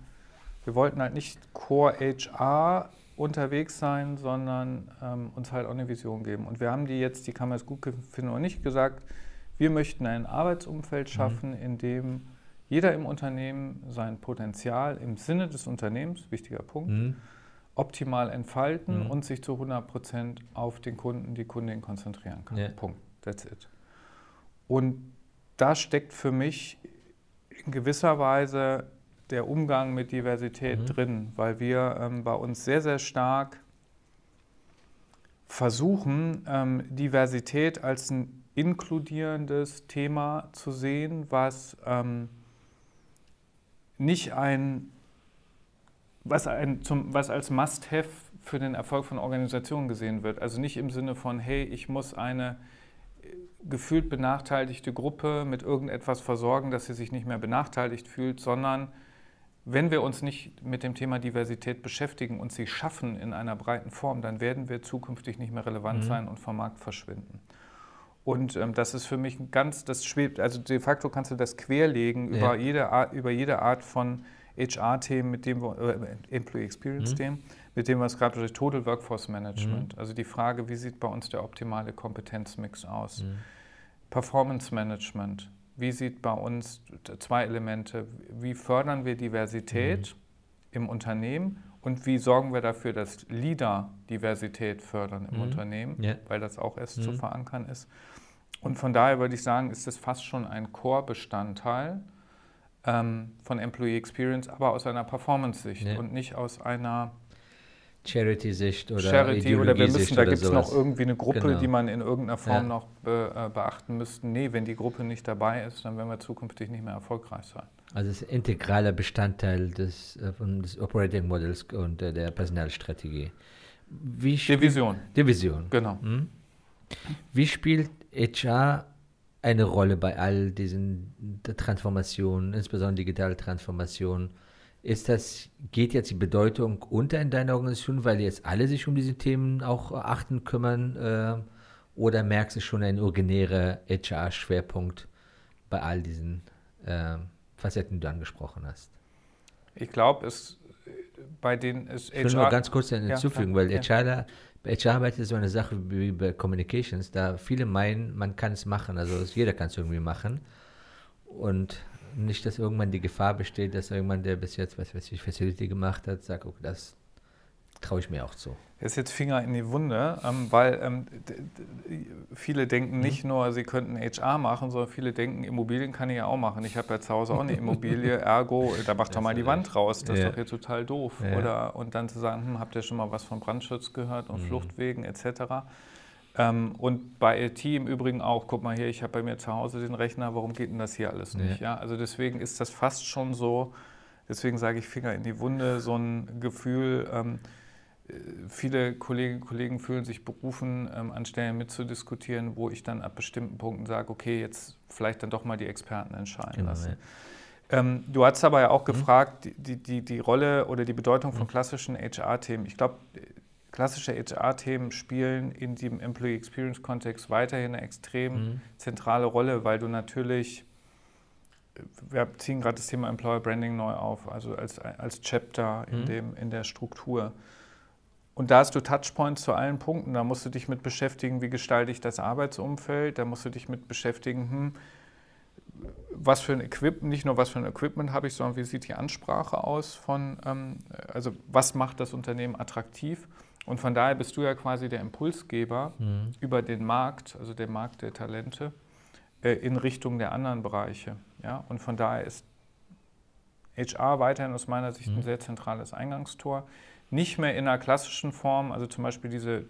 wir wollten halt nicht Core HR unterwegs sein, sondern ähm, uns halt auch eine Vision geben. Und wir haben die jetzt, die kann man jetzt gut finden oder nicht, gesagt, wir möchten ein Arbeitsumfeld schaffen, in dem jeder im Unternehmen sein Potenzial im Sinne des Unternehmens, wichtiger Punkt, Mhm. Optimal entfalten Mhm. und sich zu 100% auf den Kunden, die Kundin konzentrieren kann. Ja. Punkt. That's it. Und da steckt für mich in gewisser Weise der Umgang mit Diversität Mhm. drin, weil wir ähm, bei uns sehr, sehr stark versuchen, ähm, Diversität als ein inkludierendes Thema zu sehen, was ähm, nicht ein, was, ein zum, was als Must-Have für den Erfolg von Organisationen gesehen wird. Also nicht im Sinne von, hey, ich muss eine äh, gefühlt benachteiligte Gruppe mit irgendetwas versorgen, dass sie sich nicht mehr benachteiligt fühlt, sondern wenn wir uns nicht mit dem Thema Diversität beschäftigen und sie schaffen in einer breiten Form, dann werden wir zukünftig nicht mehr relevant mhm. sein und vom Markt verschwinden. Und ähm, das ist für mich ganz, das schwebt, also de facto kannst du das querlegen ja. über, jede Art, über jede Art von HR-Themen, mit dem wir, äh, Employee Experience-Themen, mhm. mit dem wir es gerade durch Total Workforce Management, mhm. also die Frage, wie sieht bei uns der optimale Kompetenzmix aus? Mhm. Performance Management, wie sieht bei uns zwei Elemente, wie fördern wir Diversität mhm. im Unternehmen und wie sorgen wir dafür, dass Leader Diversität fördern im mhm. Unternehmen, ja. weil das auch erst mhm. zu verankern ist. Und von daher würde ich sagen, ist das fast schon ein Core-Bestandteil ähm, von Employee Experience, aber aus einer Performance-Sicht ja. und nicht aus einer Charity-Sicht oder Charity oder wir müssen, da gibt es noch irgendwie eine Gruppe, genau. die man in irgendeiner Form ja. noch be, äh, beachten müsste. Nee, wenn die Gruppe nicht dabei ist, dann werden wir zukünftig nicht mehr erfolgreich sein. Also es ist ein integraler Bestandteil des, äh, des Operating Models und äh, der Personalstrategie. Wie Division. Division. Genau. Hm? Wie spielt HR eine Rolle bei all diesen Transformationen, insbesondere digitale Transformationen? Ist das, geht jetzt die Bedeutung unter in deiner Organisation, weil jetzt alle sich um diese Themen auch achten, kümmern? Äh, oder merkst du schon einen originären HR-Schwerpunkt bei all diesen äh, Facetten, die du angesprochen hast? Ich glaube, es bei den ist HR. Ich will nur ganz kurz hinzufügen, ja, weil ja. HR, bei HR-Arbeit ist so eine Sache wie bei Communications, da viele meinen, man kann es machen, also jeder kann es irgendwie machen. Und nicht, dass irgendwann die Gefahr besteht, dass irgendwann, der bis jetzt, was weiß ich, Facility gemacht hat, sagt, okay, das traue ich mir auch zu. Das ist jetzt Finger in die Wunde, ähm, weil ähm, viele denken nicht mhm. nur, sie könnten HR machen, sondern viele denken, Immobilien kann ich ja auch machen. Ich habe ja zu Hause auch eine Immobilie, ergo, da macht doch mal die Wand raus, das ja. ist doch hier total doof. Ja. Oder, und dann zu sagen, hm, habt ihr schon mal was von Brandschutz gehört und mhm. Fluchtwegen etc. Ähm, und bei IT im Übrigen auch, guck mal hier, ich habe bei mir zu Hause den Rechner, warum geht denn das hier alles nicht? Ja. ja. Also deswegen ist das fast schon so, deswegen sage ich Finger in die Wunde, so ein Gefühl, ähm, äh, viele Kolleginnen und Kollegen fühlen sich berufen, ähm, an Stellen mitzudiskutieren, wo ich dann ab bestimmten Punkten sage, okay, jetzt vielleicht dann doch mal die Experten entscheiden genau, lassen. Ja. Ähm, du hast aber ja auch mhm. gefragt, die, die, die Rolle oder die Bedeutung von mhm. klassischen HR-Themen. Ich glaube, klassische HR-Themen spielen in dem Employee Experience Kontext weiterhin eine extrem mhm. zentrale Rolle, weil du natürlich, wir ziehen gerade das Thema Employer Branding neu auf, also als, als Chapter in, mhm. dem, in der Struktur. Und da hast du Touchpoints zu allen Punkten. Da musst du dich mit beschäftigen, wie gestalte ich das Arbeitsumfeld. Da musst du dich mit beschäftigen, hm, was für ein Equipment, nicht nur was für ein Equipment habe ich, sondern wie sieht die Ansprache aus von, ähm, also was macht das Unternehmen attraktiv. Und von daher bist du ja quasi der Impulsgeber mhm. über den Markt, also der Markt der Talente, äh, in Richtung der anderen Bereiche. Ja? Und von daher ist HR weiterhin aus meiner Sicht mhm. ein sehr zentrales Eingangstor. Nicht mehr in einer klassischen Form, also zum Beispiel diese,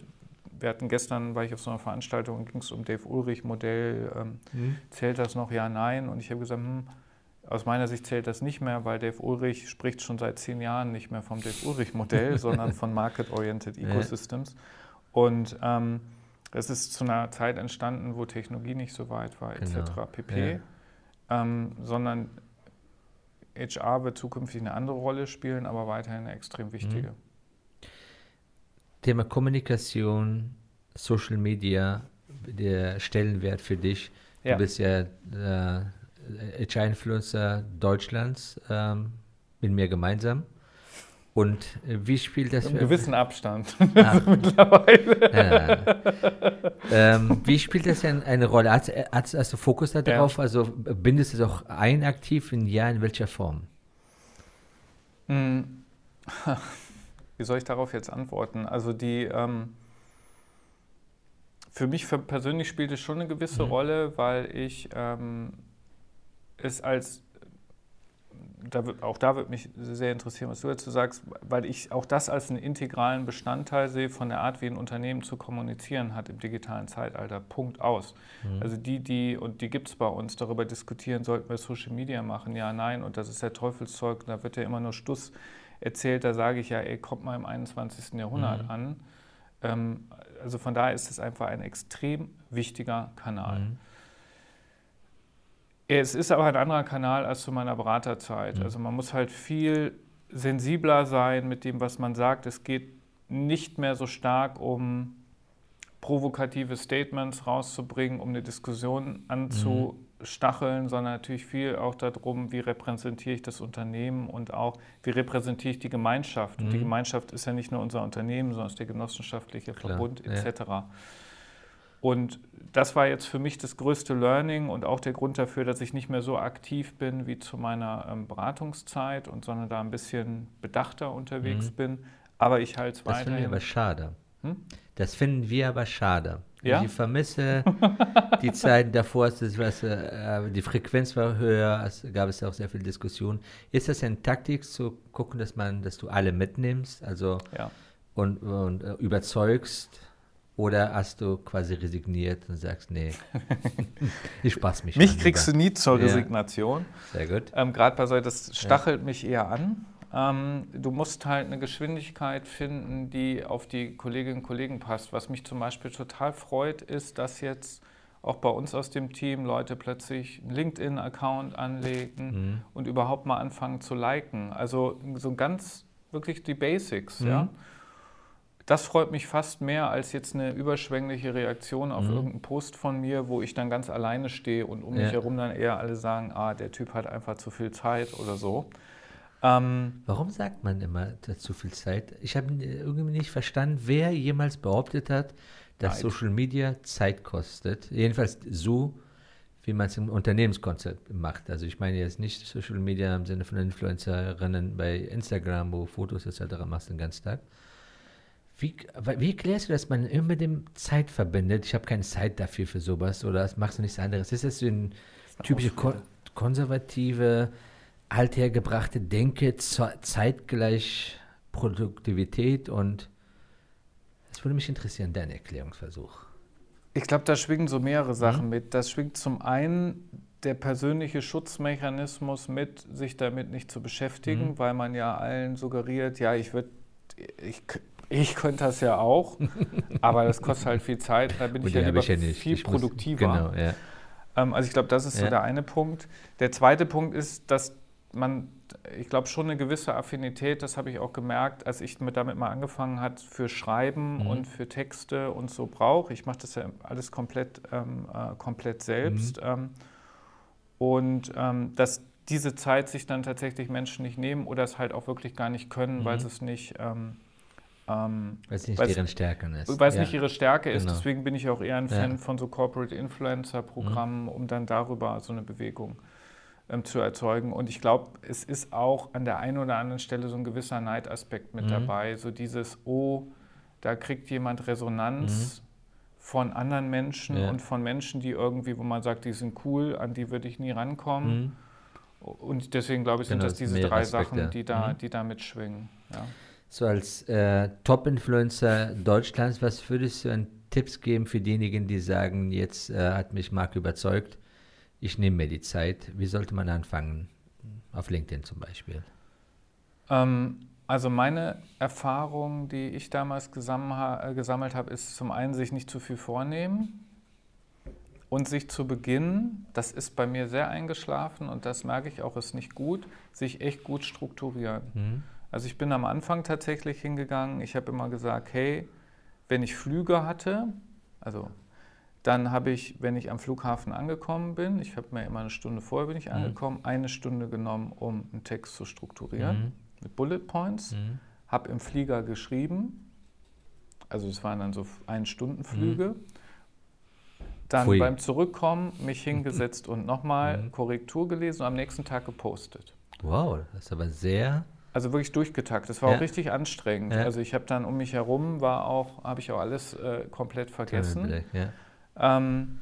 wir hatten gestern, war ich auf so einer Veranstaltung, ging es um Dave Ulrich-Modell, ähm, mhm. zählt das noch? Ja, nein. Und ich habe gesagt, hm, aus meiner Sicht zählt das nicht mehr, weil Dave Ulrich spricht schon seit zehn Jahren nicht mehr vom Dave Ulrich-Modell, sondern von Market-Oriented Ecosystems. Und ähm, es ist zu einer Zeit entstanden, wo Technologie nicht so weit war, etc. Genau. pp. Ja. Ähm, sondern HR wird zukünftig eine andere Rolle spielen, aber weiterhin eine extrem wichtige. Mhm. Thema Kommunikation, Social Media, der Stellenwert für dich. Ja. Du bist ja äh, HR-Influencer Deutschlands ähm, mit mir gemeinsam. Und äh, wie spielt das? Einen gewissen Abstand ah. mittlerweile. Ja. Ähm, wie spielt das denn eine Rolle? Hast, hast, hast du Fokus darauf? Ja. Also bindest du es auch ein aktiv? In ja, in welcher Form? Hm. Wie soll ich darauf jetzt antworten? Also die ähm, für mich für persönlich spielt es schon eine gewisse mhm. Rolle, weil ich ähm, es als da wird, auch da würde mich sehr interessieren, was du dazu sagst, weil ich auch das als einen integralen Bestandteil sehe von der Art, wie ein Unternehmen zu kommunizieren hat im digitalen Zeitalter. Punkt aus. Mhm. Also die, die, und die gibt es bei uns, darüber diskutieren, sollten wir Social Media machen, ja, nein, und das ist der Teufelszeug, da wird ja immer nur Stuss erzählt, da sage ich ja, ey, kommt mal im 21. Jahrhundert mhm. an. Ähm, also von daher ist es einfach ein extrem wichtiger Kanal. Mhm. Es ist aber ein anderer Kanal als zu meiner Beraterzeit. Mhm. Also man muss halt viel sensibler sein mit dem, was man sagt. Es geht nicht mehr so stark um provokative Statements rauszubringen, um eine Diskussion anzustacheln, mhm. sondern natürlich viel auch darum, wie repräsentiere ich das Unternehmen und auch, wie repräsentiere ich die Gemeinschaft. Mhm. Und die mhm. Gemeinschaft ist ja nicht nur unser Unternehmen, sondern ist der genossenschaftliche Klar, Verbund etc. Ja. Und das war jetzt für mich das größte Learning und auch der Grund dafür, dass ich nicht mehr so aktiv bin wie zu meiner ähm, Beratungszeit und sondern da ein bisschen bedachter unterwegs mhm. bin. Aber ich halte es weiter. Das finden wir aber schade. Hm? Das finden wir aber schade. Ja? Ich vermisse die Zeiten davor, das, was, äh, die Frequenz war höher, es gab es auch sehr viel Diskussion. Ist das eine Taktik zu gucken, dass man, dass du alle mitnimmst, also ja. und, und äh, überzeugst? Oder hast du quasi resigniert und sagst, nee, ich spaß mich. mich kriegst du nie zur Resignation. Ja. Sehr gut. Ähm, Gerade bei so, das stachelt mich eher an. Ähm, du musst halt eine Geschwindigkeit finden, die auf die Kolleginnen und Kollegen passt. Was mich zum Beispiel total freut, ist, dass jetzt auch bei uns aus dem Team Leute plötzlich einen LinkedIn-Account anlegen mhm. und überhaupt mal anfangen zu liken. Also so ganz wirklich die Basics, mhm. ja. Das freut mich fast mehr als jetzt eine überschwängliche Reaktion auf mhm. irgendeinen Post von mir, wo ich dann ganz alleine stehe und um ja. mich herum dann eher alle sagen, ah, der Typ hat einfach zu viel Zeit oder so. Ähm, Warum sagt man immer zu viel Zeit? Ich habe irgendwie nicht verstanden, wer jemals behauptet hat, dass Nein. Social Media Zeit kostet. Jedenfalls so, wie man es im Unternehmenskonzept macht. Also ich meine jetzt nicht Social Media im Sinne von Influencerinnen bei Instagram, wo Fotos etc. machst den ganzen Tag, wie, wie erklärst du, dass man immer mit dem Zeit verbindet? Ich habe keine Zeit dafür für sowas oder machst du nichts anderes? Ist das so eine typische ko konservative, althergebrachte Denke, zeitgleich Produktivität und das würde mich interessieren, dein Erklärungsversuch. Ich glaube, da schwingen so mehrere Sachen mhm. mit. Das schwingt zum einen der persönliche Schutzmechanismus mit, sich damit nicht zu beschäftigen, mhm. weil man ja allen suggeriert, ja, ich würde, ich ich könnte das ja auch, aber das kostet halt viel Zeit. Da bin ich ja lieber ich ja viel ich produktiver. Muss, genau, ja. ähm, also ich glaube, das ist ja. so der eine Punkt. Der zweite Punkt ist, dass man, ich glaube, schon eine gewisse Affinität, das habe ich auch gemerkt, als ich mit damit mal angefangen hat, für Schreiben mhm. und für Texte und so brauche. Ich mache das ja alles komplett, ähm, äh, komplett selbst. Mhm. Ähm, und ähm, dass diese Zeit sich dann tatsächlich Menschen nicht nehmen oder es halt auch wirklich gar nicht können, mhm. weil sie es nicht ähm, ähm, weil es nicht deren Stärke ist. Weil es ja. nicht ihre Stärke ist. Genau. Deswegen bin ich auch eher ein Fan ja. von so Corporate Influencer-Programmen, mhm. um dann darüber so eine Bewegung ähm, zu erzeugen. Und ich glaube, es ist auch an der einen oder anderen Stelle so ein gewisser Neidaspekt mit mhm. dabei. So dieses, oh, da kriegt jemand Resonanz. Mhm. Von anderen Menschen ja. und von Menschen, die irgendwie, wo man sagt, die sind cool, an die würde ich nie rankommen. Mhm. Und deswegen glaube ich, sind genau, das diese drei Aspekte. Sachen, die da, mhm. die da mitschwingen. Ja so als äh, Top-Influencer Deutschlands, was würdest du an Tipps geben für diejenigen, die sagen, jetzt äh, hat mich Marc überzeugt, ich nehme mir die Zeit. Wie sollte man anfangen? Auf LinkedIn zum Beispiel. Ähm, also meine Erfahrung, die ich damals äh, gesammelt habe, ist zum einen, sich nicht zu viel vornehmen und sich zu Beginn, das ist bei mir sehr eingeschlafen und das merke ich auch, ist nicht gut, sich echt gut strukturieren. Mhm. Also ich bin am Anfang tatsächlich hingegangen. Ich habe immer gesagt, hey, wenn ich Flüge hatte, also dann habe ich, wenn ich am Flughafen angekommen bin, ich habe mir immer eine Stunde vorher bin ich mhm. angekommen, eine Stunde genommen, um einen Text zu strukturieren mhm. mit Bullet Points, mhm. habe im Flieger geschrieben, also es waren dann so Ein-Stunden-Flüge. Mhm. Dann Pfui. beim Zurückkommen mich hingesetzt und nochmal mhm. Korrektur gelesen und am nächsten Tag gepostet. Wow, das ist aber sehr also wirklich durchgetaktet. Das war ja. auch richtig anstrengend. Ja. Also ich habe dann um mich herum war auch, habe ich auch alles äh, komplett vergessen. Ja. Ähm,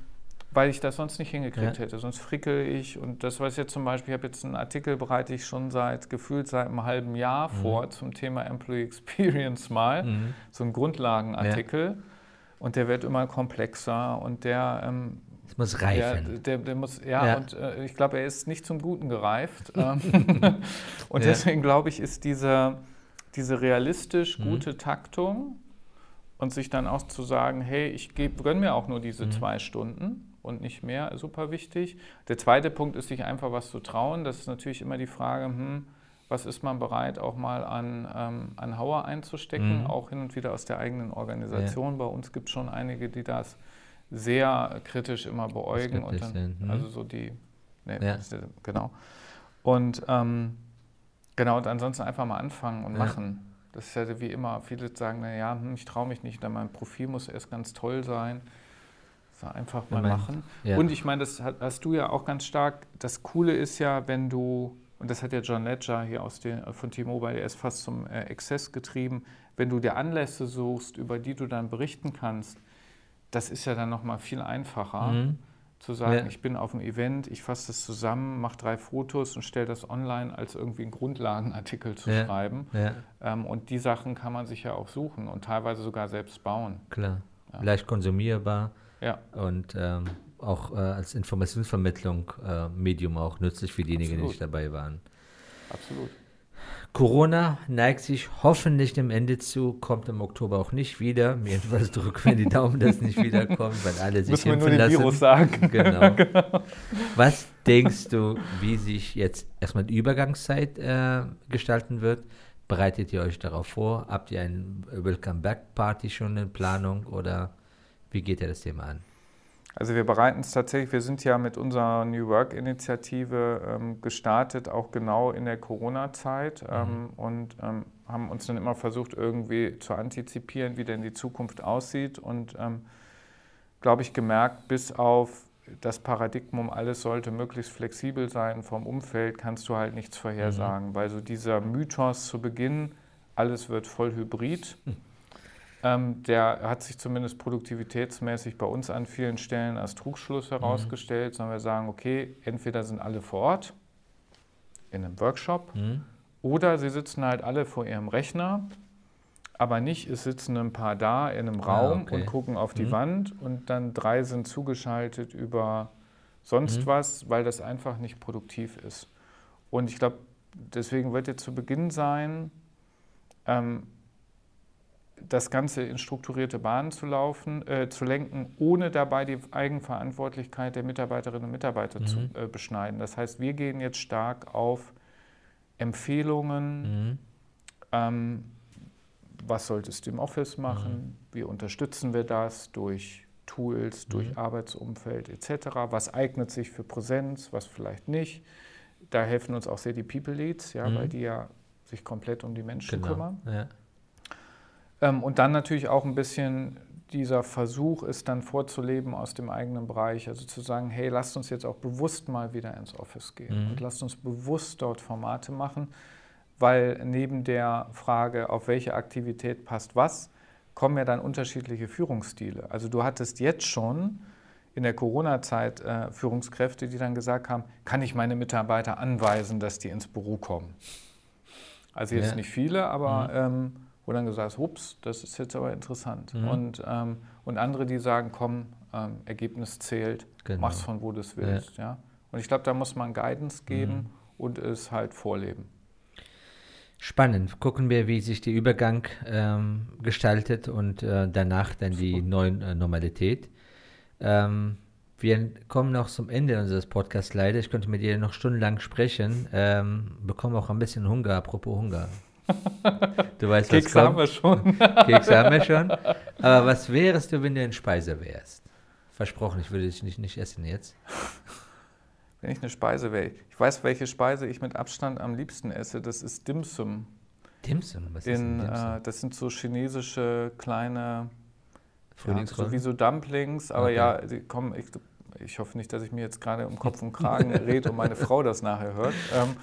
weil ich das sonst nicht hingekriegt Ja. hätte. Sonst frickel ich und das, was jetzt zum Beispiel, ich habe jetzt einen Artikel, bereite ich schon seit gefühlt seit einem halben Jahr vor zum Thema Employee Experience mal, Mhm. so ein Grundlagenartikel. Und der wird immer komplexer und der, ähm, Es muss der, reifen. der, der muss, ja, Ja. und äh, ich glaube, er ist nicht zum Guten gereift. ähm, und Ja. deswegen glaube ich, ist diese, diese realistisch Mhm. gute Taktung und sich dann auch zu sagen, hey, ich gönne mir auch nur diese Mhm. zwei Stunden und nicht mehr, super wichtig. Der zweite Punkt ist, sich einfach was zu trauen. Das ist natürlich immer die Frage, hm, was ist man bereit, auch mal an, ähm, an Hauer einzustecken, Mhm. auch hin und wieder aus der eigenen Organisation. Bei uns gibt es schon einige, die das sehr kritisch immer beäugen. Und dann, mhm. Also so die, nee, Ja. genau. Und ähm, genau, und ansonsten einfach mal anfangen und Ja. machen. Das ist ja wie immer, viele sagen, naja, hm, ich traue mich nicht, denn mein Profil muss erst ganz toll sein. So einfach mal mein- machen. Ja. Und ich meine, das hast du ja auch ganz stark. Das Coole ist ja, wenn du, und das hat ja John Ledger hier aus den, von T-Mobile erst fast zum äh, Exzess getrieben, wenn du dir Anlässe suchst, über die du dann berichten kannst, das ist ja dann nochmal viel einfacher Mhm. Zu sagen, Ja. ich bin auf dem Event, ich fasse das zusammen, mache drei Fotos und stelle das online als irgendwie einen Grundlagenartikel zu Ja. schreiben. Ja, Ähm, und die Sachen kann man sich ja auch suchen und teilweise sogar selbst bauen. klar. Leicht konsumierbar und ähm, auch äh, als Informationsvermittlung äh, Medium auch nützlich für diejenigen, die nicht dabei waren. absolut. Corona neigt sich hoffentlich dem Ende zu, kommt im Oktober auch nicht wieder. Mir jedenfalls drücken wir die Daumen, dass es nicht wiederkommt, weil alle sich Müssen wir impfen nur den. Virus sagen. Genau. Was denkst du, wie sich jetzt erstmal die Übergangszeit äh, gestalten wird? Bereitet ihr euch darauf vor? Habt ihr eine Welcome Back Party schon in Planung oder wie geht ihr das Thema an? Also wir bereiten es tatsächlich, wir sind ja mit unserer New Work-Initiative ähm, gestartet, auch genau in der Corona-Zeit ähm, und ähm, haben uns dann immer versucht, irgendwie zu antizipieren, wie denn die Zukunft aussieht und ähm, glaube ich gemerkt, bis auf das Paradigmum, alles sollte möglichst flexibel sein vom Umfeld, kannst du halt nichts vorhersagen, weil so dieser Mythos zu Beginn, alles wird voll hybrid, ähm, der hat sich zumindest produktivitätsmäßig bei uns an vielen Stellen als Trugschluss herausgestellt, sondern wir sagen, okay, entweder sind alle vor Ort in einem Workshop Hm? oder sie sitzen halt alle vor ihrem Rechner, aber nicht, es sitzen ein paar da in einem Ah, Raum okay. und gucken auf die Mhm. Wand und dann drei sind zugeschaltet über sonst Mhm. was, weil das einfach nicht produktiv ist. Und ich glaube, deswegen wird jetzt zu Beginn sein, ähm, das Ganze in strukturierte Bahnen zu laufen, äh, zu lenken, ohne dabei die Eigenverantwortlichkeit der Mitarbeiterinnen und Mitarbeiter Mhm. zu äh, beschneiden. Das heißt, wir gehen jetzt stark auf Empfehlungen, Hm? ähm, was solltest du im Office machen, wie unterstützen wir das durch Tools, durch Mhm. Arbeitsumfeld etc. Was eignet sich für Präsenz, was vielleicht nicht. Da helfen uns auch sehr die People Leads, ja, Mhm. weil die ja sich komplett um die Menschen Genau. kümmern. Ja. Ähm, und dann natürlich auch ein bisschen dieser Versuch, es dann vorzuleben aus dem eigenen Bereich. Also zu sagen, hey, lasst uns jetzt auch bewusst mal wieder ins Office gehen Mhm. und lasst uns bewusst dort Formate machen, weil neben der Frage, auf welche Aktivität passt was, kommen ja dann unterschiedliche Führungsstile. Also du hattest jetzt schon in der Corona-Zeit äh, Führungskräfte, die dann gesagt haben, kann ich meine Mitarbeiter anweisen, dass die ins Büro kommen? Also jetzt Ja. nicht viele, aber ähm, wo dann gesagt ist, ups, das ist jetzt aber interessant. Mhm. Und, ähm, und andere, die sagen, komm, ähm, Ergebnis zählt, Genau. mach's von wo du es willst. Ja. Und ich glaube, da muss man Guidance geben Mhm. und es halt vorleben. Spannend. Gucken wir, wie sich der Übergang ähm, gestaltet und äh, danach dann die neue äh, Normalität. Ähm, wir kommen noch zum Ende unseres Podcasts leider. Ich könnte mit dir noch stundenlang sprechen. Ähm, bekomme auch ein bisschen Hunger, apropos Hunger. Du weißt, was Kekse haben kommt. wir schon. Kekse haben wir schon. Aber was wärst du, wenn du ein Speiser wärst? Versprochen, ich würde dich nicht, nicht essen jetzt. Wenn ich eine Speise wäre. Ich weiß, welche Speise ich mit Abstand am liebsten esse. Das ist Dim Sum. Dimsum, was ist In, denn Dimsum? äh, das sind so chinesische kleine, ja, so wie so Dumplings, aber Okay. ja, die kommen, ich, ich hoffe nicht, dass ich mir jetzt gerade um Kopf und Kragen rede und meine Frau das nachher hört. Ähm,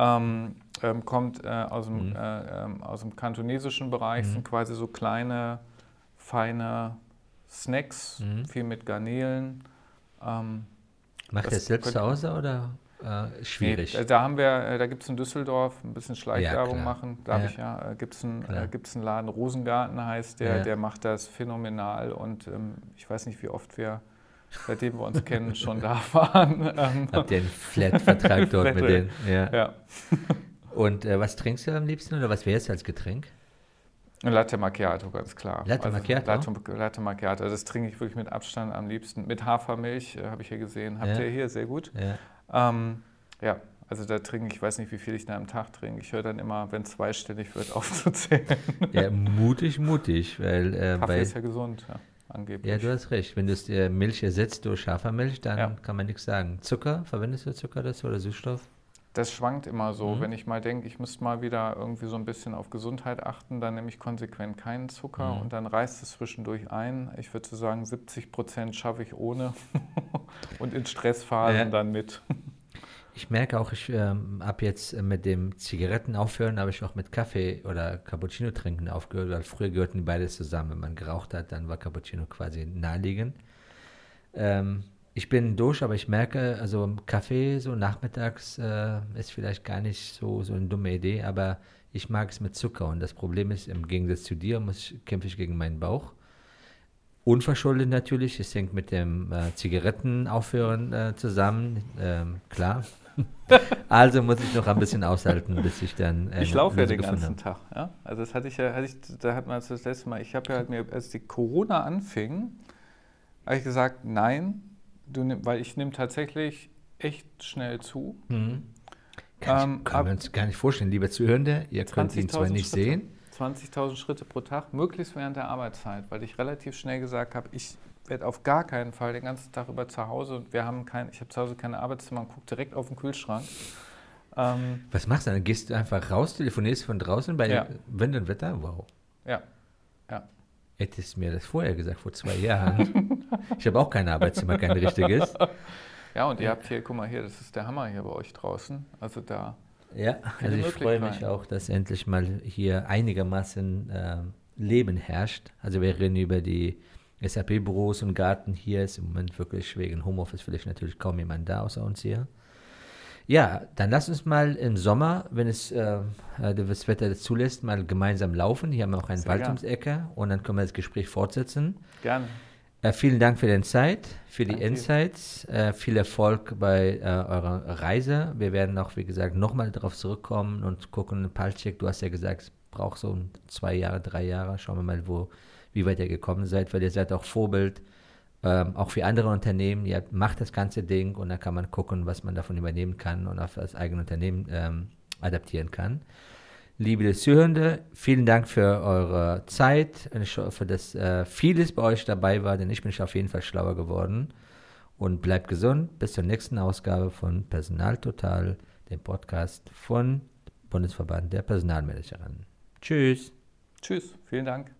ähm, ähm, kommt äh, aus, dem, Mhm. äh, ähm, aus dem kantonesischen Bereich, Mhm. sind quasi so kleine, feine Snacks, Mhm. viel mit Garnelen. Ähm, Macht er selbst zu Hause oder äh, schwierig? Nee, da haben wir, äh, da gibt es in Düsseldorf ein bisschen Schleichwerbung ja, machen. Da ja. ich ja, äh, gibt es einen, äh, einen Laden, Rosengarten heißt der, ja. der macht das phänomenal und ähm, ich weiß nicht, wie oft wir seitdem wir uns kennen, schon da waren. Ähm, Habt ihr einen Flat-Vertrag dort Flat mit denen? Ja. ja. Und äh, was trinkst du am liebsten oder was wäre es als Getränk? Latte Macchiato, ganz klar. Latte also Macchiato? Latte, Latte, Macchiato, das trinke ich wirklich mit Abstand am liebsten. Mit Hafermilch, äh, habe ich hier gesehen. Habt ja. ihr hier, sehr gut. Ja. Ähm, ja, also da trinke ich, weiß nicht, wie viel ich da am Tag trinke. Ich höre dann immer, wenn es zweistellig wird, aufzuzählen. Ja, mutig, mutig. Weil, äh, Kaffee ist ja gesund, ja, angeblich. Ja, du hast recht. Wenn du die Milch ersetzt durch Hafermilch, dann ja. kann man nichts sagen. Zucker, verwendest du Zucker das oder Süßstoff? Das schwankt immer so. Mhm. Wenn ich mal denke, ich müsste mal wieder irgendwie so ein bisschen auf Gesundheit achten, dann nehme ich konsequent keinen Zucker mhm. und dann reißt es zwischendurch ein. Ich würde so sagen, 70 Prozent schaffe ich ohne und in Stressphasen ja. dann mit. Ich merke auch, ich ähm, habe jetzt mit dem Zigaretten aufhören, habe ich auch mit Kaffee oder Cappuccino trinken aufgehört, weil früher gehörten beides zusammen. Wenn man geraucht hat, dann war Cappuccino quasi naheliegend. Ähm, ich bin durch, aber ich merke, also Kaffee so nachmittags äh, ist vielleicht gar nicht so, so eine dumme Idee, aber ich mag es mit Zucker und das Problem ist, im Gegensatz zu dir muss kämpfe ich gegen meinen Bauch. Unverschuldet natürlich, es hängt mit dem äh, Zigaretten äh, zusammen, ähm, klar. also muss ich noch ein bisschen aushalten, bis ich dann. Äh, ich laufe ja den ganzen Tag. Ja? Also das hatte ich ja, hatte ich, da hat man das letzte Mal. Ich habe ja mir, als die Corona anfing, habe ich gesagt, nein, du nimm, weil ich nehme tatsächlich echt schnell zu. Mhm. Kann, ähm, ich, kann man uns gar nicht vorstellen, lieber Zuhörende, ihr könnt ihn zwar nicht Schritte, sehen. 20.000 Schritte pro Tag, möglichst während der Arbeitszeit, weil ich relativ schnell gesagt habe, ich werde auf gar keinen Fall den ganzen Tag über zu Hause und wir haben kein, ich habe zu Hause keine Arbeitszimmer und gucke direkt auf den Kühlschrank. Ähm, Was machst du dann? Gehst du einfach raus, telefonierst von draußen bei ja. Wind und Wetter? Wow. Ja, ja. Hättest du mir das vorher gesagt, vor zwei Jahren. ich habe auch kein Arbeitszimmer, kein richtiges. Ja, und ihr habt hier, guck mal hier, das ist der Hammer hier bei euch draußen. Also da. Ja, also ich freue mich auch, dass endlich mal hier einigermaßen äh, Leben herrscht. Also wir reden über die SAP-Büros und Garten. Hier ist im Moment wirklich wegen Homeoffice vielleicht natürlich kaum jemand da außer uns hier. Ja, dann lass uns mal im Sommer, wenn es äh, äh das Wetter das zulässt, mal gemeinsam laufen. Hier haben wir auch einen Wald ums Ecke und dann können wir das Gespräch fortsetzen. Gerne. Äh, vielen Dank für deine Zeit, für die Danke. Insights. Äh, viel Erfolg bei äh, eurer Reise. Wir werden auch, wie gesagt, nochmal darauf zurückkommen und gucken. Palcik, du hast ja gesagt, es braucht so zwei Jahre, drei Jahre. Schauen wir mal, wo, wie weit ihr gekommen seid, weil ihr seid auch Vorbild ähm, auch für andere Unternehmen, ihr macht das ganze Ding und dann kann man gucken, was man davon übernehmen kann und auf das eigene Unternehmen ähm, adaptieren kann. Liebe Zuhörende, vielen Dank für eure Zeit und ich hoffe, dass äh, vieles bei euch dabei war, denn ich bin auf jeden Fall schlauer geworden. Und bleibt gesund. Bis zur nächsten Ausgabe von Personal Total, dem Podcast von Bundesverband der Personalmanagerinnen. Tschüss. Tschüss, vielen Dank.